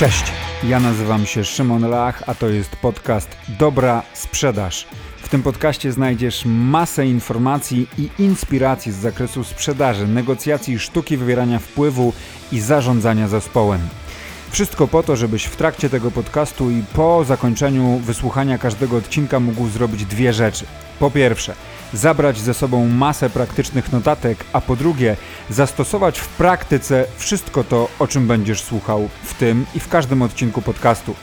Cześć, ja nazywam się Szymon Lach, a to jest podcast Dobra Sprzedaż. W tym podcaście znajdziesz masę informacji i inspiracji z zakresu sprzedaży, negocjacji, sztuki wywierania wpływu i zarządzania zespołem. Wszystko po to, żebyś w trakcie tego podcastu i po zakończeniu wysłuchania każdego odcinka mógł zrobić dwie rzeczy. Po pierwsze, zabrać ze sobą masę praktycznych notatek, a po drugie, zastosować w praktyce wszystko to, o czym będziesz słuchał w tym i w każdym odcinku podcastu.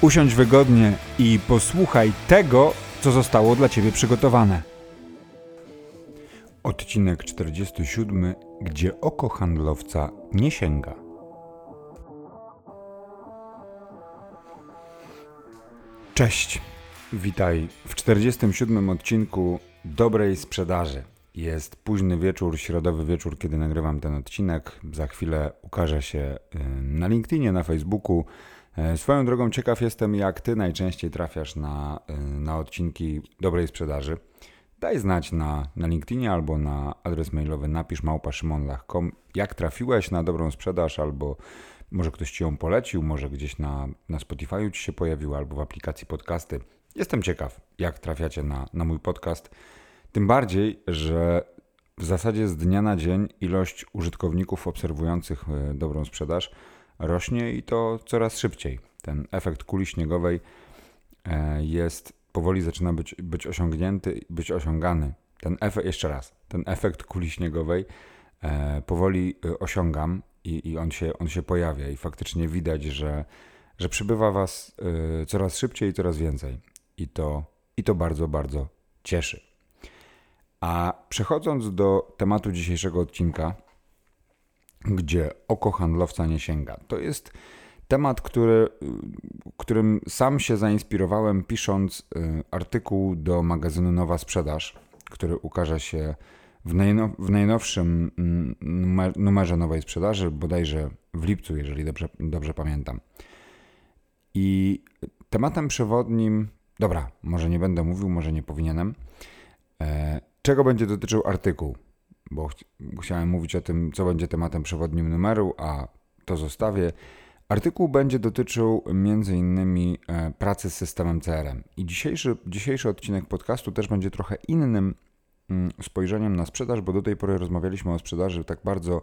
Usiądź wygodnie i posłuchaj tego, co zostało dla Ciebie przygotowane. Odcinek 47, gdzie oko handlowca nie sięga. Cześć, witaj w 47 odcinku dobrej sprzedaży. Jest późny wieczór, środowy wieczór, kiedy nagrywam ten odcinek. Za chwilę ukaże się y, na LinkedInie, na Facebooku. E, swoją drogą ciekaw jestem, jak ty najczęściej trafiasz na, y, na odcinki dobrej sprzedaży. Daj znać na, na LinkedInie albo na adres mailowy napisz małpaszymonlach.com jak trafiłeś na dobrą sprzedaż albo może ktoś ci ją polecił, może gdzieś na, na Spotify ci się pojawił albo w aplikacji podcasty. Jestem ciekaw, jak trafiacie na, na mój podcast. Tym bardziej, że w zasadzie z dnia na dzień ilość użytkowników obserwujących e, dobrą sprzedaż rośnie i to coraz szybciej. Ten efekt kuli śniegowej e, jest powoli zaczyna być, być osiągnięty, być osiągany. Ten efekt, jeszcze raz, ten efekt kuli śniegowej e, powoli osiągam i, i on, się, on się pojawia i faktycznie widać, że, że przybywa was coraz szybciej i coraz więcej. I to, I to bardzo, bardzo cieszy. A przechodząc do tematu dzisiejszego odcinka, gdzie oko handlowca nie sięga, to jest temat, który, którym sam się zainspirowałem, pisząc y, artykuł do magazynu Nowa Sprzedaż, który ukaże się w, najnow, w najnowszym mm, numer, numerze Nowej Sprzedaży, bodajże w lipcu, jeżeli dobrze, dobrze pamiętam. I tematem przewodnim, dobra, może nie będę mówił, może nie powinienem, e, czego będzie dotyczył artykuł, bo, ch chciałem mówić o tym, co będzie tematem przewodnim numeru, a to zostawię. Artykuł będzie dotyczył m.in. E, pracy z systemem CRM. I dzisiejszy, dzisiejszy odcinek podcastu też będzie trochę innym spojrzeniem na sprzedaż, bo do tej pory rozmawialiśmy o sprzedaży tak bardzo,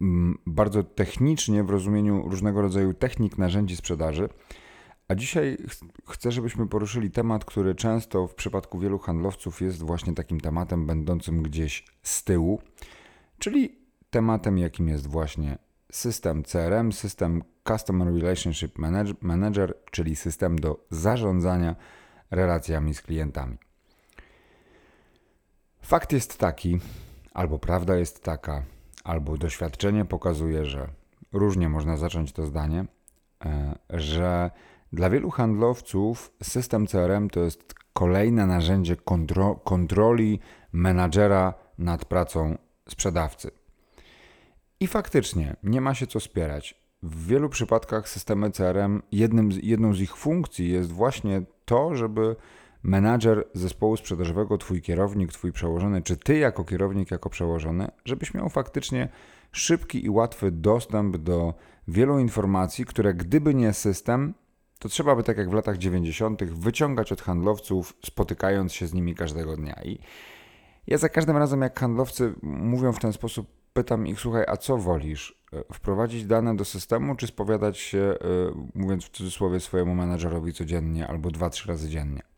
mm, bardzo technicznie w rozumieniu różnego rodzaju technik, narzędzi sprzedaży. A dzisiaj ch chcę, żebyśmy poruszyli temat, który często w przypadku wielu handlowców jest właśnie takim tematem będącym gdzieś z tyłu, czyli tematem, jakim jest właśnie system CRM, system Customer Relationship Manager, czyli system do zarządzania relacjami z klientami. Fakt jest taki, albo prawda jest taka, albo doświadczenie pokazuje, że różnie można zacząć to zdanie, e, że dla wielu handlowców system CRM to jest kolejne narzędzie kontro kontroli menadżera nad pracą sprzedawcy. I faktycznie nie ma się co spierać. W wielu przypadkach systemy CRM, jednym jedną z ich funkcji jest właśnie to, żeby menadżer zespołu sprzedażowego, twój kierownik, twój przełożony, czy ty jako kierownik, jako przełożony, żebyś miał faktycznie szybki i łatwy dostęp do wielu informacji, które gdyby nie system, to trzeba by tak jak w latach 90. wyciągać od handlowców, spotykając się z nimi każdego dnia. I ja za każdym razem, jak handlowcy mówią w ten sposób, pytam ich, słuchaj, a co wolisz? E, wprowadzić dane do systemu, czy spowiadać się, e, mówiąc w cudzysłowie, swojemu menadżerowi codziennie albo dwa, trzy razy dziennie?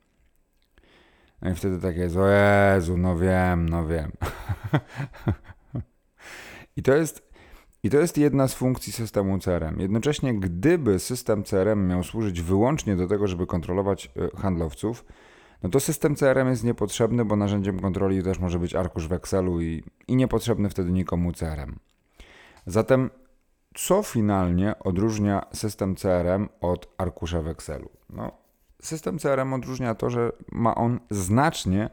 No i wtedy tak jest, o Jezu, no wiem, no wiem. I to jest i to jest jedna z funkcji systemu CRM. Jednocześnie, gdyby system CRM miał służyć wyłącznie do tego, żeby kontrolować e, handlowców, no to system CRM jest niepotrzebny, bo narzędziem kontroli też może być arkusz w Excelu i, i niepotrzebny wtedy nikomu CRM. Zatem, co finalnie odróżnia system CRM od arkusza w Excelu? No, system CRM odróżnia to, że ma on znacznie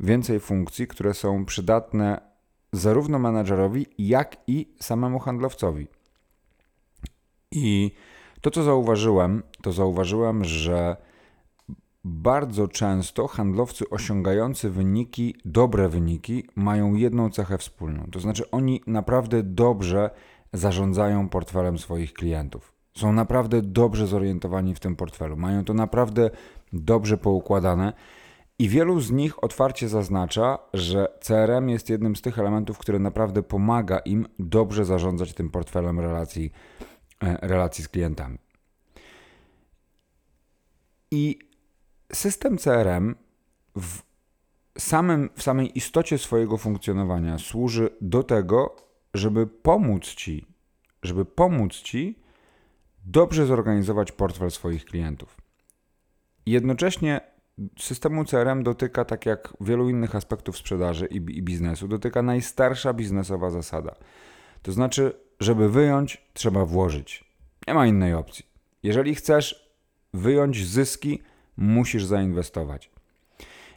więcej funkcji, które są przydatne zarówno menadżerowi, jak i samemu handlowcowi. I to, co zauważyłem, to zauważyłem, że bardzo często handlowcy osiągający wyniki, dobre wyniki, mają jedną cechę wspólną. To znaczy, oni naprawdę dobrze zarządzają portfelem swoich klientów. Są naprawdę dobrze zorientowani w tym portfelu, mają to naprawdę dobrze poukładane. I wielu z nich otwarcie zaznacza, że CRM jest jednym z tych elementów, który naprawdę pomaga im dobrze zarządzać tym portfelem relacji, e, relacji z klientami. I system CRM w, samym, w samej istocie swojego funkcjonowania służy do tego, żeby pomóc ci, żeby pomóc ci dobrze zorganizować portfel swoich klientów. Jednocześnie systemu CRM dotyka, tak jak wielu innych aspektów sprzedaży i, biznesu, dotyka najstarsza biznesowa zasada. To znaczy, żeby wyjąć, trzeba włożyć. Nie ma innej opcji. Jeżeli chcesz wyjąć zyski, musisz zainwestować.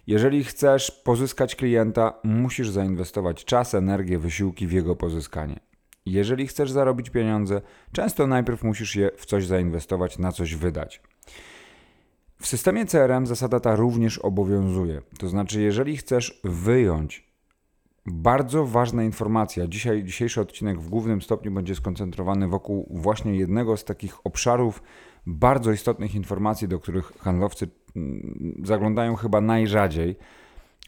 Jeżeli chcesz pozyskać klienta, musisz zainwestować czas, energię, wysiłki w jego pozyskanie. Jeżeli chcesz zarobić pieniądze, często najpierw musisz je w coś zainwestować, na coś wydać. W systemie CRM zasada ta również obowiązuje. To znaczy, jeżeli chcesz wyjąć bardzo ważna informacja, dzisiaj, dzisiejszy odcinek w głównym stopniu będzie skoncentrowany wokół właśnie jednego z takich obszarów bardzo istotnych informacji, do których handlowcy mm, zaglądają chyba najrzadziej.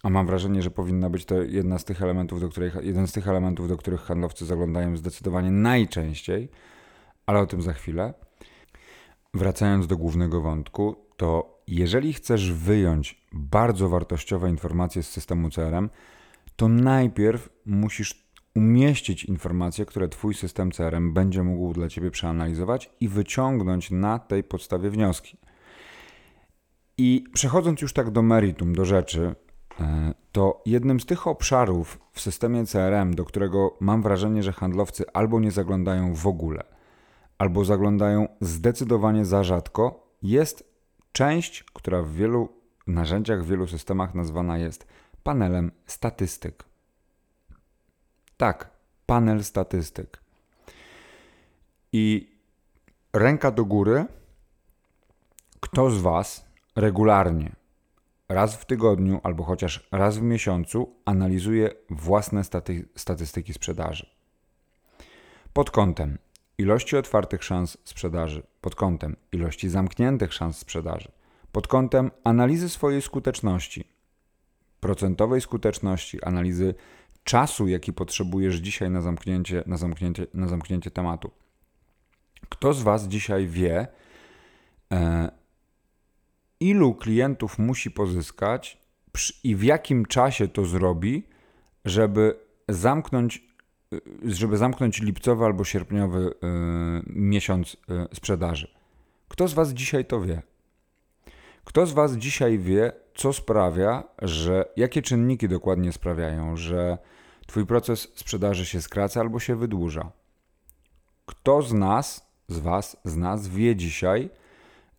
A mam wrażenie, że powinna być to jedna z tych elementów, do których, jeden z tych elementów, do których handlowcy zaglądają zdecydowanie najczęściej, ale o tym za chwilę. Wracając do głównego wątku, to jeżeli chcesz wyjąć bardzo wartościowe informacje z systemu CRM, to najpierw musisz umieścić informacje, które Twój system CRM będzie mógł dla Ciebie przeanalizować i wyciągnąć na tej podstawie wnioski. I przechodząc już tak do meritum, do rzeczy, to jednym z tych obszarów w systemie CRM, do którego mam wrażenie, że handlowcy albo nie zaglądają w ogóle, albo zaglądają zdecydowanie za rzadko, jest część, która w wielu narzędziach, w wielu systemach nazwana jest panelem statystyk. Tak, panel statystyk. I ręka do góry, kto z Was regularnie, raz w tygodniu albo chociaż raz w miesiącu analizuje własne staty statystyki sprzedaży. Pod kątem ilości otwartych szans sprzedaży, pod kątem ilości zamkniętych szans sprzedaży, pod kątem analizy swojej skuteczności, procentowej skuteczności, analizy czasu, jaki potrzebujesz dzisiaj na zamknięcie, na zamknięcie, na zamknięcie tematu. Kto z Was dzisiaj wie, e, ilu klientów musi pozyskać i w jakim czasie to zrobi, żeby zamknąć Y, żeby zamknąć lipcowy albo sierpniowy y, miesiąc y, sprzedaży. Kto z Was dzisiaj to wie? Kto z Was dzisiaj wie, co sprawia, że jakie czynniki dokładnie sprawiają, że Twój proces sprzedaży się skraca albo się wydłuża? Kto z nas, z Was, z nas wie dzisiaj,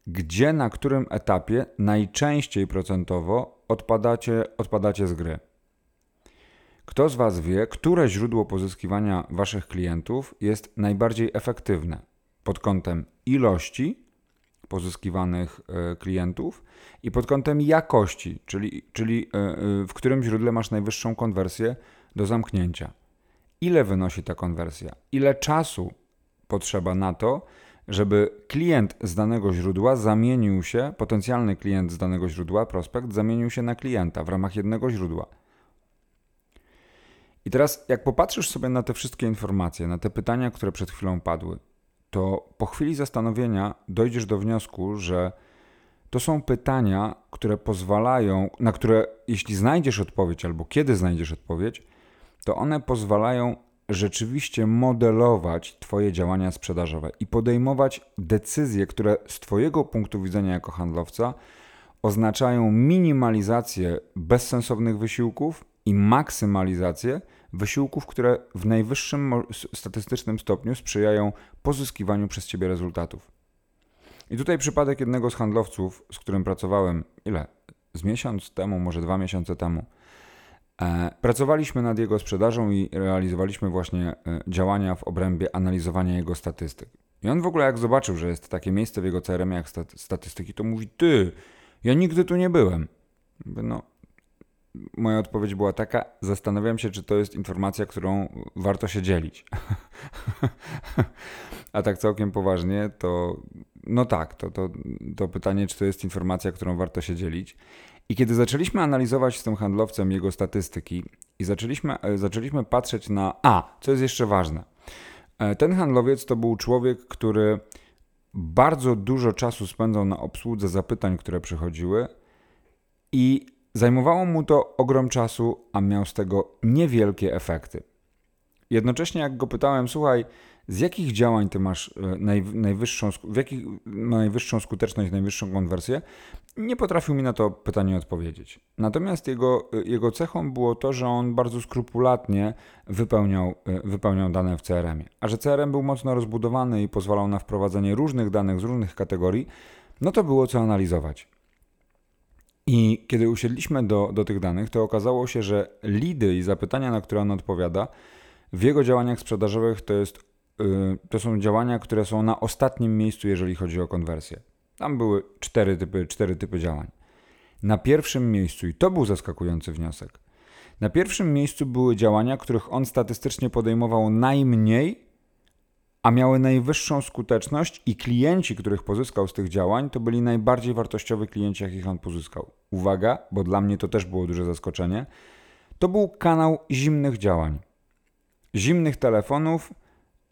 gdzie, na którym etapie najczęściej procentowo odpadacie, odpadacie z gry? Kto z Was wie, które źródło pozyskiwania Waszych klientów jest najbardziej efektywne pod kątem ilości pozyskiwanych e, klientów i pod kątem jakości, czyli, czyli e, e, w którym źródle masz najwyższą konwersję do zamknięcia? Ile wynosi ta konwersja? Ile czasu potrzeba na to, żeby klient z danego źródła zamienił się, potencjalny klient z danego źródła, prospekt, zamienił się na klienta w ramach jednego źródła? I teraz, jak popatrzysz sobie na te wszystkie informacje, na te pytania, które przed chwilą padły, to po chwili zastanowienia dojdziesz do wniosku, że to są pytania, które pozwalają, na które jeśli znajdziesz odpowiedź albo kiedy znajdziesz odpowiedź, to one pozwalają rzeczywiście modelować Twoje działania sprzedażowe i podejmować decyzje, które z Twojego punktu widzenia jako handlowca oznaczają minimalizację bezsensownych wysiłków i maksymalizację wysiłków, które w najwyższym statystycznym stopniu sprzyjają pozyskiwaniu przez Ciebie rezultatów. I tutaj przypadek jednego z handlowców, z którym pracowałem, ile? Z miesiąc temu, może dwa miesiące temu. E, pracowaliśmy nad jego sprzedażą i realizowaliśmy właśnie e, działania w obrębie analizowania jego statystyk. I on w ogóle jak zobaczył, że jest takie miejsce w jego CRM jak statystyki, to mówi, ty, ja nigdy tu nie byłem. No, moja odpowiedź była taka: Zastanawiam się, czy to jest informacja, którą warto się dzielić. A tak całkiem poważnie, to no tak, to, to, to pytanie, czy to jest informacja, którą warto się dzielić. I kiedy zaczęliśmy analizować z tym handlowcem jego statystyki i zaczęliśmy, e, zaczęliśmy patrzeć na. A, co jest jeszcze ważne. E, ten handlowiec to był człowiek, który bardzo dużo czasu spędzał na obsłudze zapytań, które przychodziły, i zajmowało mu to ogrom czasu, a miał z tego niewielkie efekty. Jednocześnie, jak go pytałem, słuchaj, z jakich działań ty masz e, naj, najwyższą, w jakich, najwyższą skuteczność, najwyższą konwersję, nie potrafił mi na to pytanie odpowiedzieć. Natomiast jego, e, jego cechą było to, że on bardzo skrupulatnie wypełniał, e, wypełniał dane w CRM-ie. A że CRM był mocno rozbudowany i pozwalał na wprowadzenie różnych danych z różnych kategorii, no to było co analizować. I kiedy usiedliśmy do, do tych danych, to okazało się, że lidy i zapytania, na które on odpowiada, w jego działaniach sprzedażowych to jest to są działania, które są na ostatnim miejscu, jeżeli chodzi o konwersję. Tam były cztery typy, cztery typy działań. Na pierwszym miejscu, i to był zaskakujący wniosek, na pierwszym miejscu były działania, których on statystycznie podejmował najmniej, a miały najwyższą skuteczność, i klienci, których pozyskał z tych działań, to byli najbardziej wartościowi klienci, jakich on pozyskał. Uwaga, bo dla mnie to też było duże zaskoczenie. To był kanał zimnych działań. Zimnych telefonów,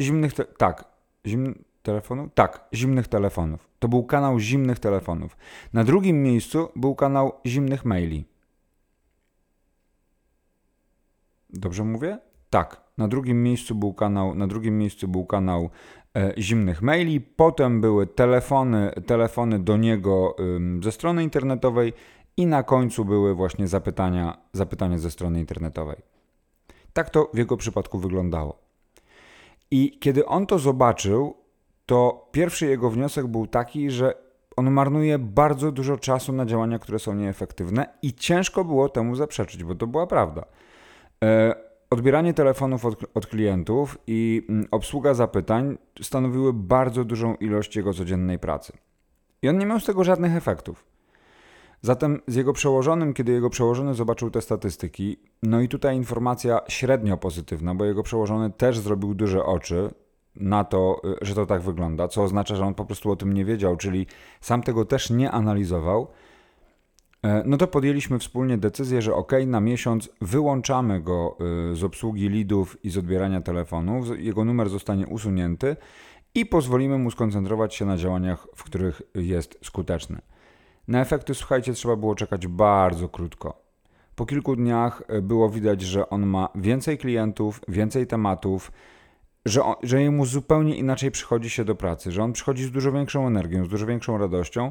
Zimnych, te tak, zimnych telefonów? Tak, zimnych telefonów. To był kanał zimnych telefonów. Na drugim miejscu był kanał zimnych maili. Dobrze mówię? Tak. Na drugim miejscu był kanał, na drugim miejscu był kanał e, zimnych maili, potem były telefony, telefony do niego ym, ze strony internetowej i na końcu były właśnie zapytania, zapytania ze strony internetowej. Tak to w jego przypadku wyglądało. I kiedy on to zobaczył, to pierwszy jego wniosek był taki, że on marnuje bardzo dużo czasu na działania, które są nieefektywne, i ciężko było temu zaprzeczyć, bo to była prawda. E, odbieranie telefonów od, od, klientów i mm, obsługa zapytań stanowiły bardzo dużą ilość jego codziennej pracy. I on nie miał z tego żadnych efektów. Zatem z jego przełożonym, kiedy jego przełożony zobaczył te statystyki, no i tutaj informacja średnio pozytywna, bo jego przełożony też zrobił duże oczy na to, y, że to tak wygląda, co oznacza, że on po prostu o tym nie wiedział, czyli sam tego też nie analizował. E, no to podjęliśmy wspólnie decyzję, że ok, na miesiąc wyłączamy go y, z obsługi lidów i z odbierania telefonów, jego numer zostanie usunięty i pozwolimy mu skoncentrować się na działaniach, w których jest skuteczny. Na efekty, słuchajcie, trzeba było czekać bardzo krótko. Po kilku dniach e, było widać, że on ma więcej klientów, więcej tematów, że, on, że jemu zupełnie inaczej przychodzi się do pracy, że on przychodzi z dużo większą energią, z dużo większą radością,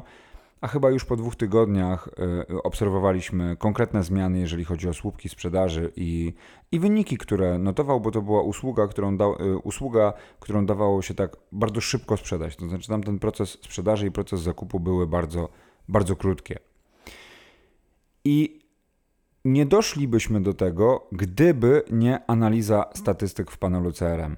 a chyba już po dwóch tygodniach y, obserwowaliśmy konkretne zmiany, jeżeli chodzi o słupki sprzedaży i, i wyniki, które notował, bo to była usługa którą, da, y, usługa, którą dawało się tak bardzo szybko sprzedać. To znaczy tam ten proces sprzedaży i proces zakupu były bardzo bardzo krótkie. I nie doszlibyśmy do tego, gdyby nie analiza statystyk w panelu CRM.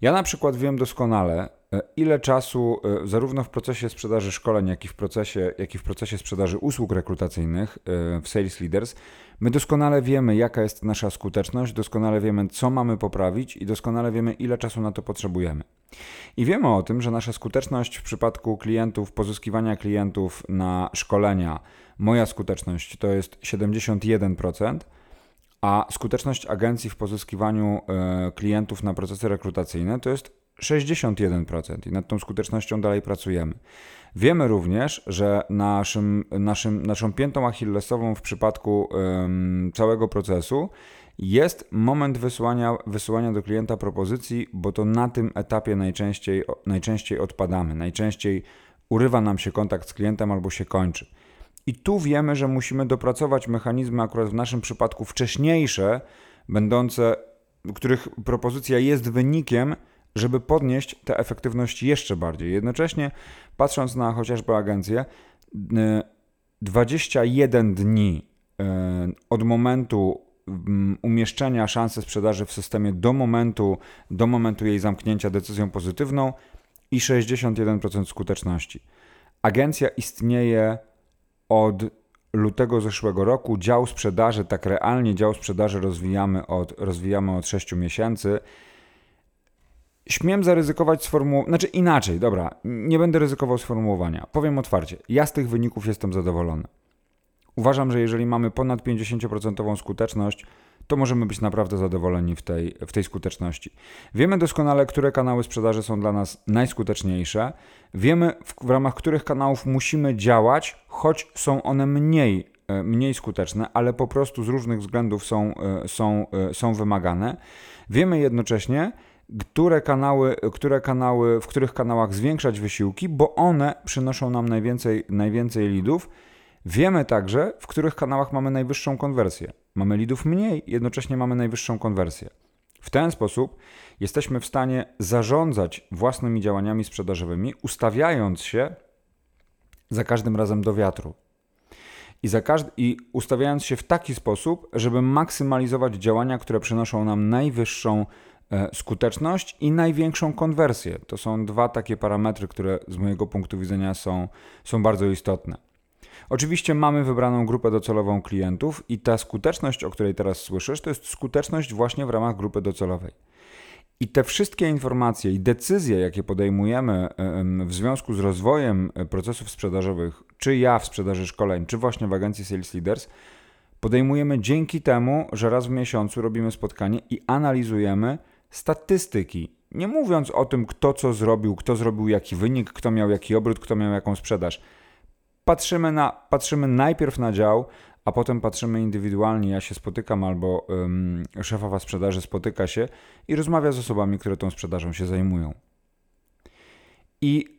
Ja na przykład wiem doskonale, ile czasu e, zarówno w procesie sprzedaży szkoleń, jak i w procesie, jak i w procesie sprzedaży usług rekrutacyjnych e, w Sales Leaders, my doskonale wiemy, jaka jest nasza skuteczność, doskonale wiemy, co mamy poprawić i doskonale wiemy, ile czasu na to potrzebujemy. I wiemy o tym, że nasza skuteczność w przypadku klientów, pozyskiwania klientów na szkolenia, moja skuteczność to jest 71%, a skuteczność agencji w pozyskiwaniu e, klientów na procesy rekrutacyjne to jest 61% i nad tą skutecznością dalej pracujemy. Wiemy również, że naszym, naszym, naszą piętą achillesową w przypadku um, całego procesu jest moment wysyłania, wysyłania do klienta propozycji, bo to na tym etapie najczęściej, najczęściej odpadamy, najczęściej urywa nam się kontakt z klientem albo się kończy. I tu wiemy, że musimy dopracować mechanizmy, akurat w naszym przypadku wcześniejsze, będące, których propozycja jest wynikiem, żeby podnieść tę efektywność jeszcze bardziej. Jednocześnie, patrząc na chociażby agencję, 21 dni e, od momentu umieszczenia szansy sprzedaży w systemie do momentu, do momentu jej zamknięcia decyzją pozytywną i 61% skuteczności. Agencja istnieje od lutego zeszłego roku. Dział sprzedaży, tak realnie, dział sprzedaży rozwijamy od, rozwijamy od 6 miesięcy. Śmiem zaryzykować sformułowanie, znaczy inaczej, dobra, nie będę ryzykował sformułowania. Powiem otwarcie, ja z tych wyników jestem zadowolony. Uważam, że jeżeli mamy ponad 50% skuteczność, to możemy być naprawdę zadowoleni w tej, w tej skuteczności. Wiemy doskonale, które kanały sprzedaży są dla nas najskuteczniejsze. Wiemy, w, w ramach których kanałów musimy działać, choć są one mniej, e, mniej skuteczne, ale po prostu z różnych względów są, e, są, e, są wymagane. Wiemy jednocześnie, które kanały, które kanały, w których kanałach zwiększać wysiłki, bo one przynoszą nam najwięcej, najwięcej lidów. Wiemy także, w których kanałach mamy najwyższą konwersję. Mamy lidów mniej, jednocześnie mamy najwyższą konwersję. W ten sposób jesteśmy w stanie zarządzać własnymi działaniami sprzedażowymi, ustawiając się za każdym razem do wiatru. I, za każdy, I ustawiając się w taki sposób, żeby maksymalizować działania, które przynoszą nam najwyższą E, skuteczność i największą konwersję. To są dwa takie parametry, które z mojego punktu widzenia są, są bardzo istotne. Oczywiście mamy wybraną grupę docelową klientów i ta skuteczność, o której teraz słyszysz, to jest skuteczność właśnie w ramach grupy docelowej. I te wszystkie informacje i decyzje, jakie podejmujemy w związku z rozwojem e, procesów sprzedażowych, czy ja w sprzedaży szkoleń, czy właśnie w agencji Sales Leaders, podejmujemy dzięki temu, że raz w miesiącu robimy spotkanie i analizujemy, statystyki. Nie mówiąc o tym, kto co zrobił, kto zrobił jaki wynik, kto miał jaki obrót, kto miał jaką sprzedaż. Patrzymy, na, patrzymy najpierw na dział, a potem patrzymy indywidualnie. Ja się spotykam, albo um, szefowa sprzedaży spotyka się i rozmawia z osobami, które tą sprzedażą się zajmują. I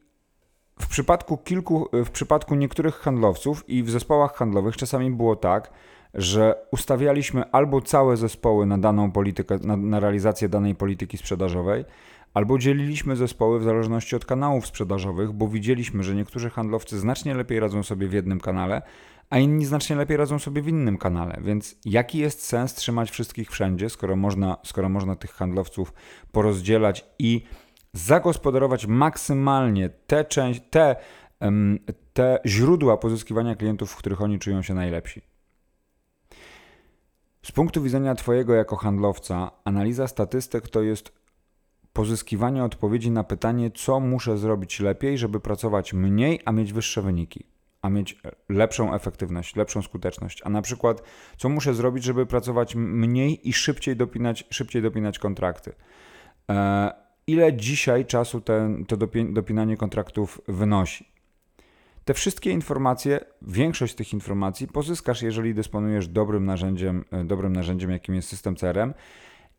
w przypadku kilku, w przypadku niektórych handlowców i w zespołach handlowych czasami było tak, że ustawialiśmy albo całe zespoły na daną politykę, na, na realizację danej polityki sprzedażowej, albo dzieliliśmy zespoły w zależności od kanałów sprzedażowych, bo widzieliśmy, że niektórzy handlowcy znacznie lepiej radzą sobie w jednym kanale, a inni znacznie lepiej radzą sobie w innym kanale. Więc jaki jest sens trzymać wszystkich wszędzie, skoro można, skoro można tych handlowców porozdzielać i zagospodarować maksymalnie te, część, te, te źródła pozyskiwania klientów, w których oni czują się najlepsi? Z punktu widzenia Twojego jako handlowca, analiza statystyk to jest pozyskiwanie odpowiedzi na pytanie, co muszę zrobić lepiej, żeby pracować mniej, a mieć wyższe wyniki, a mieć lepszą efektywność, lepszą skuteczność. A na przykład, co muszę zrobić, żeby pracować mniej i szybciej dopinać, szybciej dopinać kontrakty. E, ile dzisiaj czasu ten, to dopinanie kontraktów wynosi? Te wszystkie informacje, większość tych informacji pozyskasz, jeżeli dysponujesz dobrym narzędziem, e, dobrym narzędziem, jakim jest system CRM,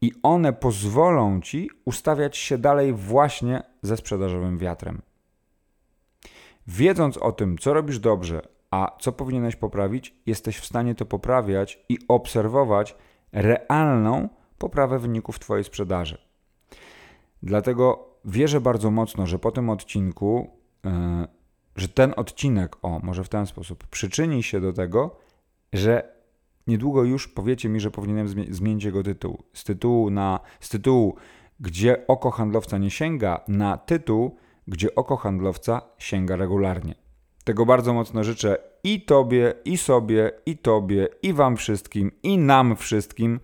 i one pozwolą ci ustawiać się dalej właśnie ze sprzedażowym wiatrem. Wiedząc o tym, co robisz dobrze, a co powinieneś poprawić, jesteś w stanie to poprawiać i obserwować realną poprawę wyników Twojej sprzedaży. Dlatego wierzę bardzo mocno, że po tym odcinku yy, że ten odcinek, o, może w ten sposób, przyczyni się do tego, że niedługo już powiecie mi, że powinienem zmienić jego tytuł. Z tytułu na z tytułu, gdzie oko handlowca nie sięga, na tytuł, gdzie oko handlowca sięga regularnie. Tego bardzo mocno życzę i Tobie, i sobie, i Tobie, i Wam wszystkim, i nam wszystkim.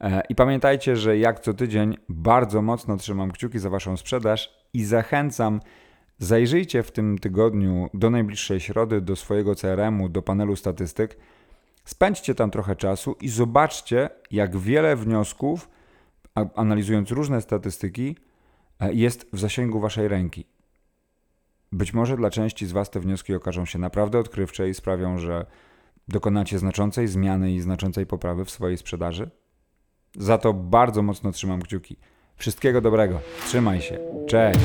E, I pamiętajcie, że jak co tydzień bardzo mocno trzymam kciuki za Waszą sprzedaż i zachęcam Zajrzyjcie w tym tygodniu do najbliższej środy do swojego CRM-u, do panelu statystyk. Spędźcie tam trochę czasu i zobaczcie, jak wiele wniosków, analizując różne statystyki, e, jest w zasięgu waszej ręki. Być może dla części z Was te wnioski okażą się naprawdę odkrywcze i sprawią, że dokonacie znaczącej zmiany i znaczącej poprawy w swojej sprzedaży. Za to bardzo mocno trzymam kciuki. Wszystkiego dobrego. Trzymaj się. Cześć.